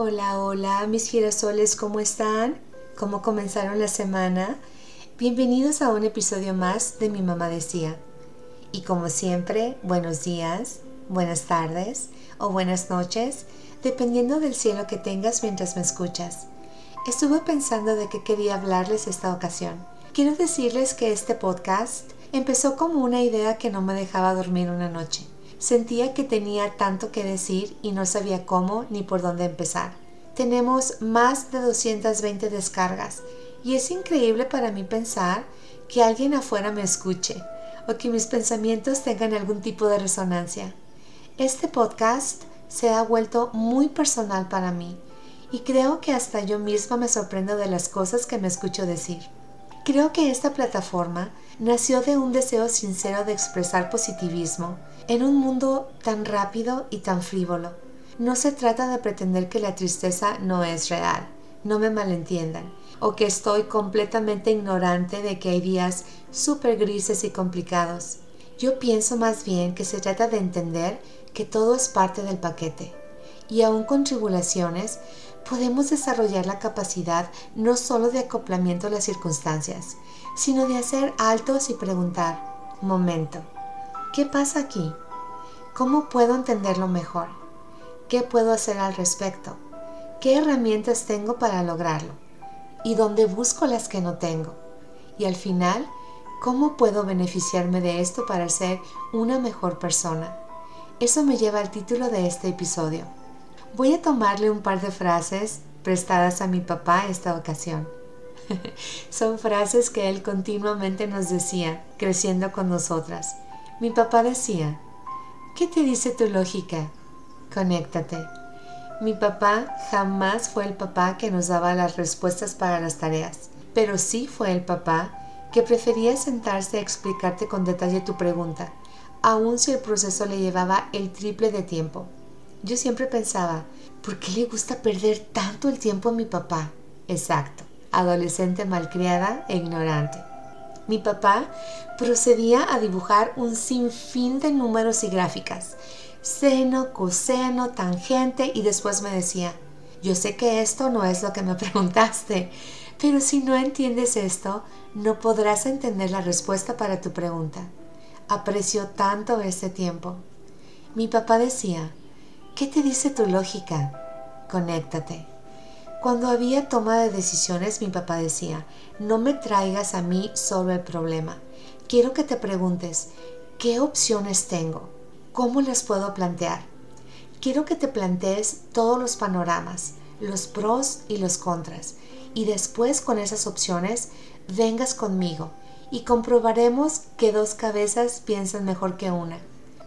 Hola, hola, mis girasoles, ¿cómo están? ¿Cómo comenzaron la semana? Bienvenidos a un episodio más de Mi Mamá Decía. Y como siempre, buenos días, buenas tardes o buenas noches, dependiendo del cielo que tengas mientras me escuchas. Estuve pensando de qué quería hablarles esta ocasión. Quiero decirles que este podcast empezó como una idea que no me dejaba dormir una noche. Sentía que tenía tanto que decir y no sabía cómo ni por dónde empezar. Tenemos más de 220 descargas y es increíble para mí pensar que alguien afuera me escuche o que mis pensamientos tengan algún tipo de resonancia. Este podcast se ha vuelto muy personal para mí y creo que hasta yo misma me sorprendo de las cosas que me escucho decir. Creo que esta plataforma nació de un deseo sincero de expresar positivismo en un mundo tan rápido y tan frívolo. No se trata de pretender que la tristeza no es real, no me malentiendan, o que estoy completamente ignorante de que hay días súper grises y complicados. Yo pienso más bien que se trata de entender que todo es parte del paquete, y aún con tribulaciones, podemos desarrollar la capacidad no solo de acoplamiento a las circunstancias, sino de hacer altos y preguntar, momento, ¿qué pasa aquí? ¿Cómo puedo entenderlo mejor? ¿Qué puedo hacer al respecto? ¿Qué herramientas tengo para lograrlo? ¿Y dónde busco las que no tengo? Y al final, ¿cómo puedo beneficiarme de esto para ser una mejor persona? Eso me lleva al título de este episodio Voy a tomarle un par de frases prestadas a mi papá esta ocasión. Son frases que él continuamente nos decía, creciendo con nosotras. Mi papá decía, ¿qué te dice tu lógica? Conéctate. Mi papá jamás fue el papá que nos daba las respuestas para las tareas, pero sí fue el papá que prefería sentarse a explicarte con detalle tu pregunta, aun si el proceso le llevaba el triple de tiempo. Yo siempre pensaba, ¿por qué le gusta perder tanto el tiempo a mi papá? Exacto, adolescente malcriada e ignorante. Mi papá procedía a dibujar un sinfín de números y gráficas, seno, coseno, tangente, y después me decía, yo sé que esto no es lo que me preguntaste, pero si no entiendes esto, no podrás entender la respuesta para tu pregunta. Aprecio tanto este tiempo. Mi papá decía, ¿Qué te dice tu lógica? Conéctate. Cuando había toma de decisiones, mi papá decía, no me traigas a mí solo el problema. Quiero que te preguntes, ¿qué opciones tengo? ¿Cómo las puedo plantear? Quiero que te plantees todos los panoramas, los pros y los contras, y después con esas opciones vengas conmigo y comprobaremos que dos cabezas piensan mejor que una.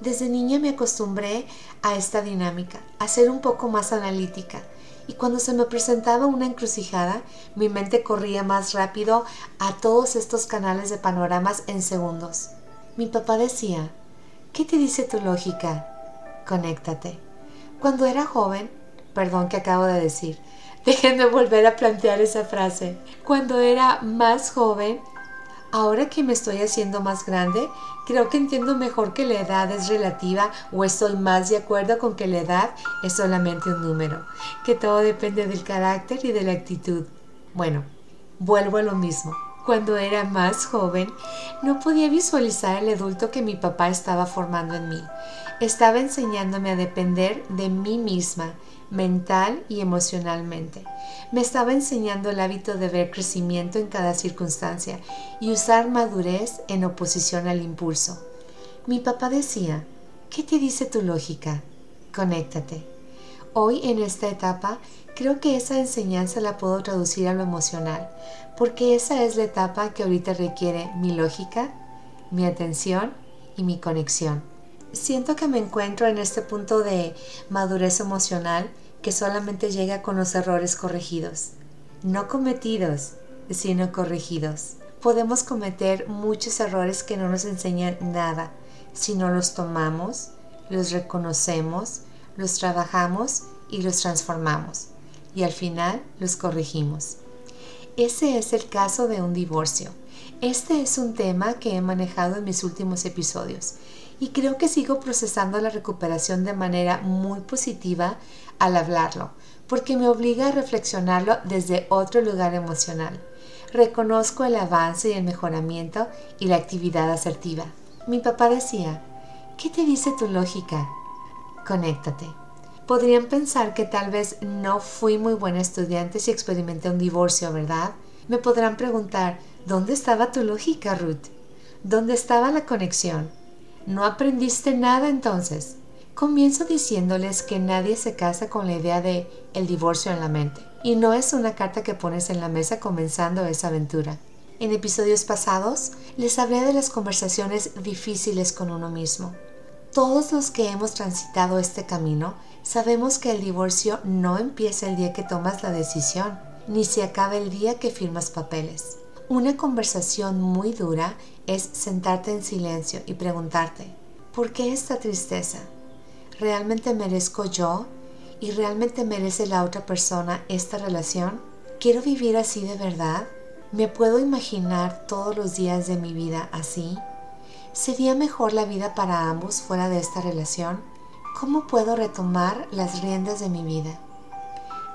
Desde niña me acostumbré a esta dinámica, a ser un poco más analítica. Y cuando se me presentaba una encrucijada, mi mente corría más rápido a todos estos canales de panoramas en segundos. Mi papá decía, ¿qué te dice tu lógica? Conéctate. Cuando era joven, perdón que acabo de decir, déjenme volver a plantear esa frase. Cuando era más joven, Ahora que me estoy haciendo más grande, creo que entiendo mejor que la edad es relativa o estoy más de acuerdo con que la edad es solamente un número, que todo depende del carácter y de la actitud. Bueno, vuelvo a lo mismo. Cuando era más joven, no podía visualizar el adulto que mi papá estaba formando en mí. Estaba enseñándome a depender de mí misma mental y emocionalmente. Me estaba enseñando el hábito de ver crecimiento en cada circunstancia y usar madurez en oposición al impulso. Mi papá decía, ¿qué te dice tu lógica? Conéctate. Hoy en esta etapa creo que esa enseñanza la puedo traducir a lo emocional, porque esa es la etapa que ahorita requiere mi lógica, mi atención y mi conexión. Siento que me encuentro en este punto de madurez emocional que solamente llega con los errores corregidos. No cometidos, sino corregidos. Podemos cometer muchos errores que no nos enseñan nada si no los tomamos, los reconocemos, los trabajamos y los transformamos. Y al final los corregimos. Ese es el caso de un divorcio. Este es un tema que he manejado en mis últimos episodios y creo que sigo procesando la recuperación de manera muy positiva al hablarlo, porque me obliga a reflexionarlo desde otro lugar emocional. Reconozco el avance y el mejoramiento y la actividad asertiva. Mi papá decía, ¿qué te dice tu lógica? Conéctate. Podrían pensar que tal vez no fui muy buena estudiante si experimenté un divorcio, ¿verdad? Me podrán preguntar, ¿dónde estaba tu lógica, Ruth? ¿Dónde estaba la conexión? ¿No aprendiste nada entonces? Comienzo diciéndoles que nadie se casa con la idea de el divorcio en la mente. Y no es una carta que pones en la mesa comenzando esa aventura. En episodios pasados les hablé de las conversaciones difíciles con uno mismo. Todos los que hemos transitado este camino sabemos que el divorcio no empieza el día que tomas la decisión, ni se acaba el día que firmas papeles. Una conversación muy dura es sentarte en silencio y preguntarte, ¿por qué esta tristeza? ¿Realmente merezco yo? ¿Y realmente merece la otra persona esta relación? ¿Quiero vivir así de verdad? ¿Me puedo imaginar todos los días de mi vida así? ¿Sería mejor la vida para ambos fuera de esta relación? ¿Cómo puedo retomar las riendas de mi vida?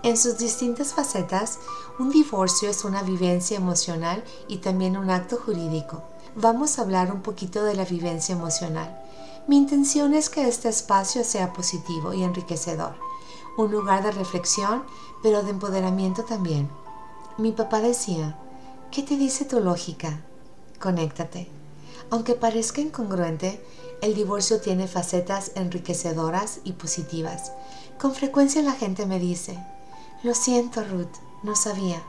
En sus distintas facetas, un divorcio es una vivencia emocional y también un acto jurídico. Vamos a hablar un poquito de la vivencia emocional. Mi intención es que este espacio sea positivo y enriquecedor, un lugar de reflexión, pero de empoderamiento también. Mi papá decía, ¿qué te dice tu lógica? Conéctate. Aunque parezca incongruente, el divorcio tiene facetas enriquecedoras y positivas. Con frecuencia la gente me dice, lo siento Ruth, no sabía.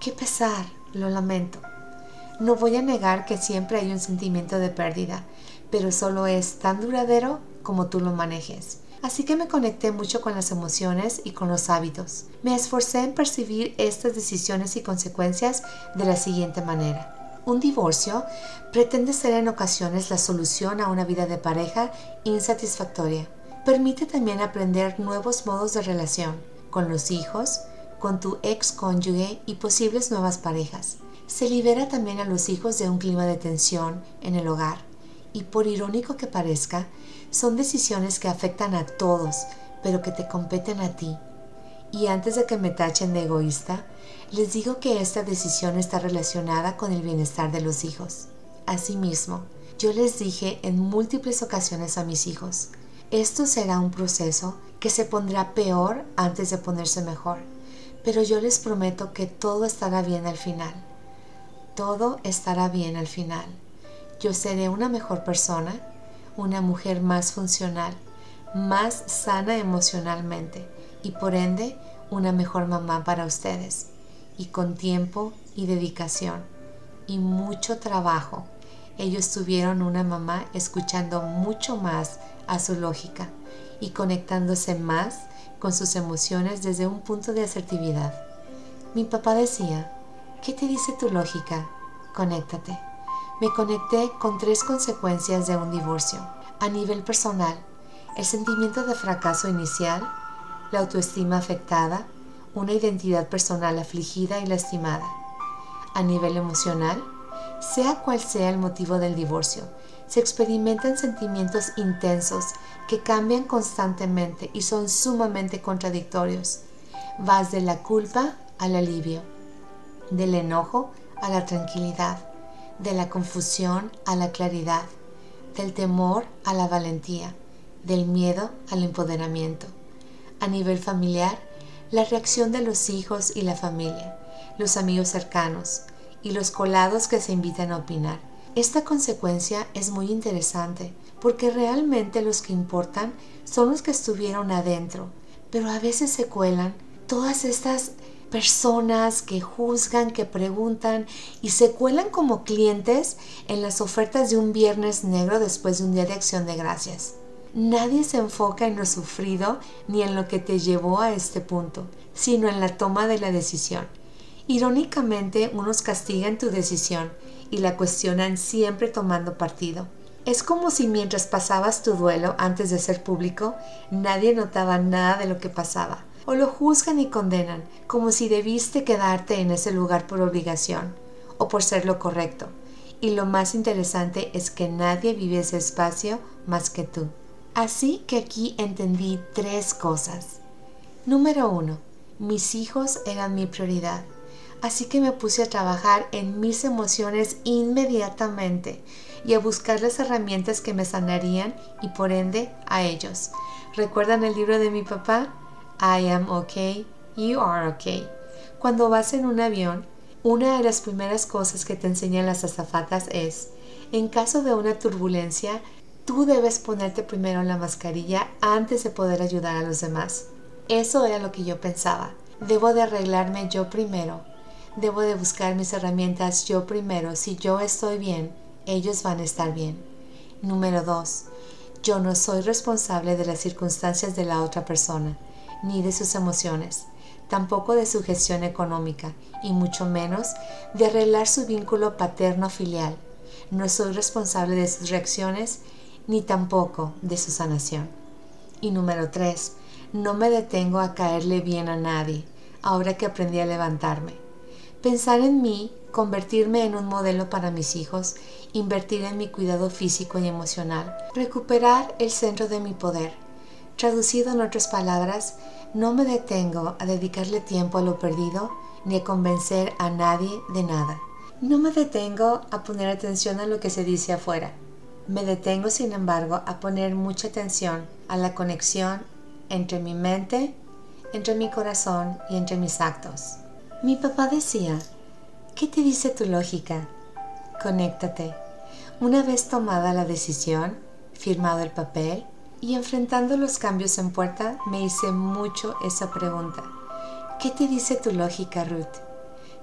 Qué pesar, lo lamento. No voy a negar que siempre hay un sentimiento de pérdida, pero solo es tan duradero como tú lo manejes. Así que me conecté mucho con las emociones y con los hábitos. Me esforcé en percibir estas decisiones y consecuencias de la siguiente manera. Un divorcio pretende ser en ocasiones la solución a una vida de pareja insatisfactoria. Permite también aprender nuevos modos de relación con los hijos, con tu ex cónyuge y posibles nuevas parejas. Se libera también a los hijos de un clima de tensión en el hogar. Y por irónico que parezca, son decisiones que afectan a todos, pero que te competen a ti. Y antes de que me tachen de egoísta, les digo que esta decisión está relacionada con el bienestar de los hijos. Asimismo, yo les dije en múltiples ocasiones a mis hijos, esto será un proceso que se pondrá peor antes de ponerse mejor, pero yo les prometo que todo estará bien al final. Todo estará bien al final. Yo seré una mejor persona, una mujer más funcional, más sana emocionalmente y por ende una mejor mamá para ustedes y con tiempo y dedicación y mucho trabajo, ellos tuvieron una mamá escuchando mucho más a su lógica y conectándose más con sus emociones desde un punto de asertividad. Mi papá decía, ¿qué te dice tu lógica? Conéctate. Me conecté con tres consecuencias de un divorcio. A nivel personal, el sentimiento de fracaso inicial, la autoestima afectada, una identidad personal afligida y lastimada. A nivel emocional, sea cual sea el motivo del divorcio, se experimentan sentimientos intensos que cambian constantemente y son sumamente contradictorios. Vas de la culpa al alivio, del enojo a la tranquilidad, de la confusión a la claridad, del temor a la valentía, del miedo al empoderamiento. A nivel familiar, la reacción de los hijos y la familia, los amigos cercanos y los colados que se invitan a opinar. Esta consecuencia es muy interesante porque realmente los que importan son los que estuvieron adentro, pero a veces se cuelan todas estas personas que juzgan, que preguntan y se cuelan como clientes en las ofertas de un viernes negro después de un día de acción de gracias. Nadie se enfoca en lo sufrido ni en lo que te llevó a este punto, sino en la toma de la decisión. Irónicamente, unos castigan tu decisión y la cuestionan siempre tomando partido. Es como si mientras pasabas tu duelo antes de ser público, nadie notaba nada de lo que pasaba, o lo juzgan y condenan, como si debiste quedarte en ese lugar por obligación, o por ser lo correcto. Y lo más interesante es que nadie vive ese espacio más que tú. Así que aquí entendí tres cosas. Número 1. Mis hijos eran mi prioridad. Así que me puse a trabajar en mis emociones inmediatamente y a buscar las herramientas que me sanarían y por ende a ellos. ¿Recuerdan el libro de mi papá? I am okay, you are okay. Cuando vas en un avión, una de las primeras cosas que te enseñan las azafatas es, en caso de una turbulencia, tú debes ponerte primero la mascarilla antes de poder ayudar a los demás. Eso era lo que yo pensaba. Debo de arreglarme yo primero. Debo de buscar mis herramientas yo primero. Si yo estoy bien, ellos van a estar bien. Número 2. Yo no soy responsable de las circunstancias de la otra persona, ni de sus emociones, tampoco de su gestión económica, y mucho menos de arreglar su vínculo paterno-filial. No soy responsable de sus reacciones, ni tampoco de su sanación. Y número 3 no me detengo a caerle bien a nadie, ahora que aprendí a levantarme. Pensar en mí, convertirme en un modelo para mis hijos, invertir en mi cuidado físico y emocional, recuperar el centro de mi poder. Traducido en otras palabras, no me detengo a dedicarle tiempo a lo perdido ni a convencer a nadie de nada. No me detengo a poner atención a lo que se dice afuera. Me detengo, sin embargo, a poner mucha atención a la conexión entre mi mente, entre mi corazón y entre mis actos. Mi papá decía, ¿qué te dice tu lógica? Conéctate. Una vez tomada la decisión, firmado el papel y enfrentando los cambios en puerta, me hice mucho esa pregunta. ¿Qué te dice tu lógica, Ruth?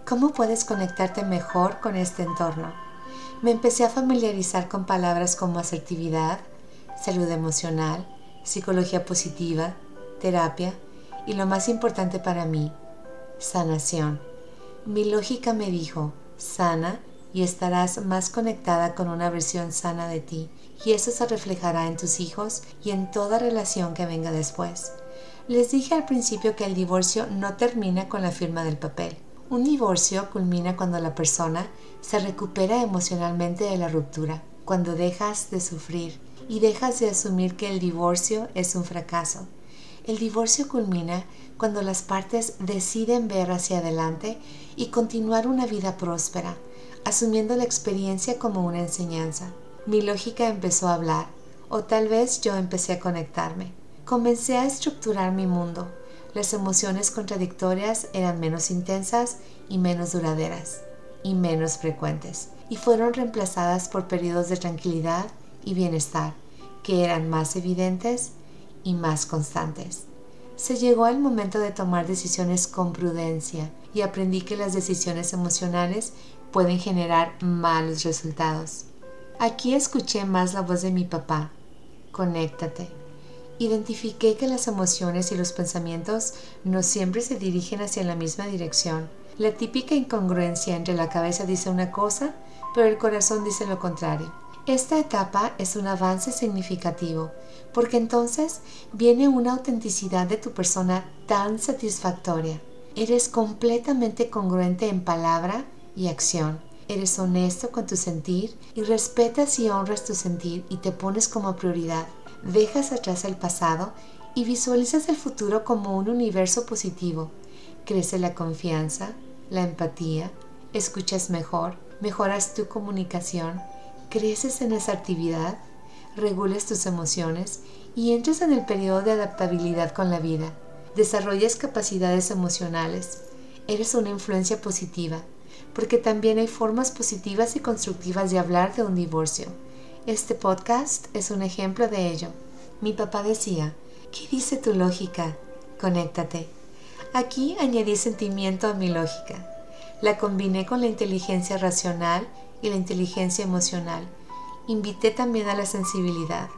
¿Cómo puedes conectarte mejor con este entorno? Me empecé a familiarizar con palabras como asertividad, salud emocional, psicología positiva, terapia y lo más importante para mí, sanación. Mi lógica me dijo, sana y estarás más conectada con una versión sana de ti y eso se reflejará en tus hijos y en toda relación que venga después. Les dije al principio que el divorcio no termina con la firma del papel. Un divorcio culmina cuando la persona se recupera emocionalmente de la ruptura, cuando dejas de sufrir y dejas de asumir que el divorcio es un fracaso. El divorcio culmina cuando las partes deciden ver hacia adelante y continuar una vida próspera, asumiendo la experiencia como una enseñanza. Mi lógica empezó a hablar, o tal vez yo empecé a conectarme. Comencé a estructurar mi mundo. Las emociones contradictorias eran menos intensas y menos duraderas, y menos frecuentes, y fueron reemplazadas por periodos de tranquilidad y bienestar que eran más evidentes y más constantes. Se llegó el momento de tomar decisiones con prudencia y aprendí que las decisiones emocionales pueden generar malos resultados. Aquí escuché más la voz de mi papá. Conéctate. Identifiqué que las emociones y los pensamientos no siempre se dirigen hacia la misma dirección. La típica incongruencia entre la cabeza dice una cosa, pero el corazón dice lo contrario. Esta etapa es un avance significativo, porque entonces viene una autenticidad de tu persona tan satisfactoria. Eres completamente congruente en palabra y acción. Eres honesto con tu sentir y respetas y honras tu sentir y te pones como prioridad. Dejas atrás el pasado y visualizas el futuro como un universo positivo. Crece la confianza, la empatía, escuchas mejor, mejoras tu comunicación creces en esa actividad, regules tus emociones y entres en el periodo de adaptabilidad con la vida. Desarrollas capacidades emocionales. Eres una influencia positiva, porque también hay formas positivas y constructivas de hablar de un divorcio. Este podcast es un ejemplo de ello. Mi papá decía, ¿qué dice tu lógica? Conéctate. Aquí añadí sentimiento a mi lógica. La combiné con la inteligencia racional y la inteligencia emocional. Invité también a la sensibilidad,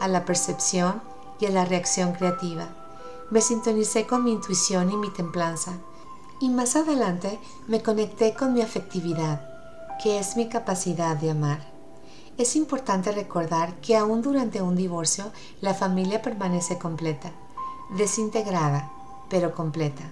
a la percepción y a la reacción creativa. Me sintonicé con mi intuición y mi templanza. Y más adelante me conecté con mi afectividad, que es mi capacidad de amar. Es importante recordar que aún durante un divorcio la familia permanece completa, desintegrada, pero completa.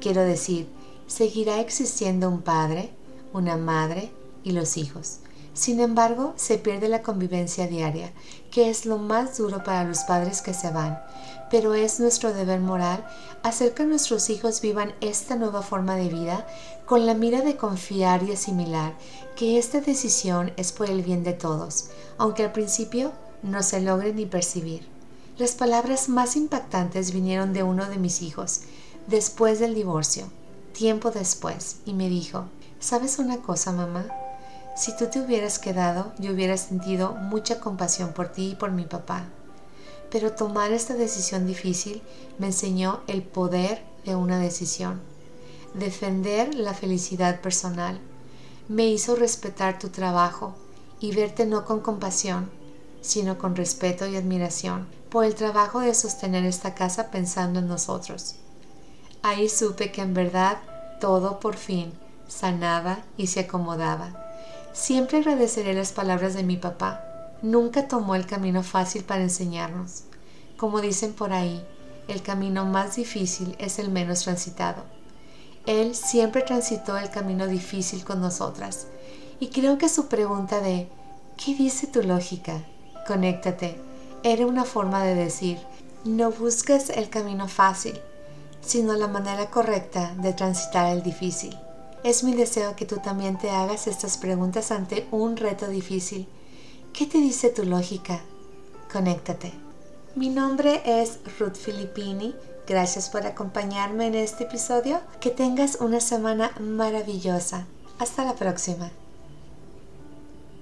Quiero decir, seguirá existiendo un padre, una madre y los hijos. Sin embargo, se pierde la convivencia diaria, que es lo más duro para los padres que se van, pero es nuestro deber moral hacer que nuestros hijos vivan esta nueva forma de vida con la mira de confiar y asimilar que esta decisión es por el bien de todos, aunque al principio no se logre ni percibir. Las palabras más impactantes vinieron de uno de mis hijos, después del divorcio, tiempo después, y me dijo, ¿sabes una cosa, mamá? Si tú te hubieras quedado, yo hubiera sentido mucha compasión por ti y por mi papá. Pero tomar esta decisión difícil me enseñó el poder de una decisión. Defender la felicidad personal. Me hizo respetar tu trabajo y verte no con compasión, sino con respeto y admiración por el trabajo de sostener esta casa pensando en nosotros. Ahí supe que en verdad todo por fin sanaba y se acomodaba Siempre agradeceré las palabras de mi papá. Nunca tomó el camino fácil para enseñarnos. Como dicen por ahí, el camino más difícil es el menos transitado. Él siempre transitó el camino difícil con nosotras. Y creo que su pregunta de ¿qué dice tu lógica? Conéctate. Era una forma de decir, no busques el camino fácil, sino la manera correcta de transitar el difícil. Es mi deseo que tú también te hagas estas preguntas ante un reto difícil. ¿Qué te dice tu lógica? Conéctate. Mi nombre es Ruth Filippini. Gracias por acompañarme en este episodio. Que tengas una semana maravillosa. Hasta la próxima.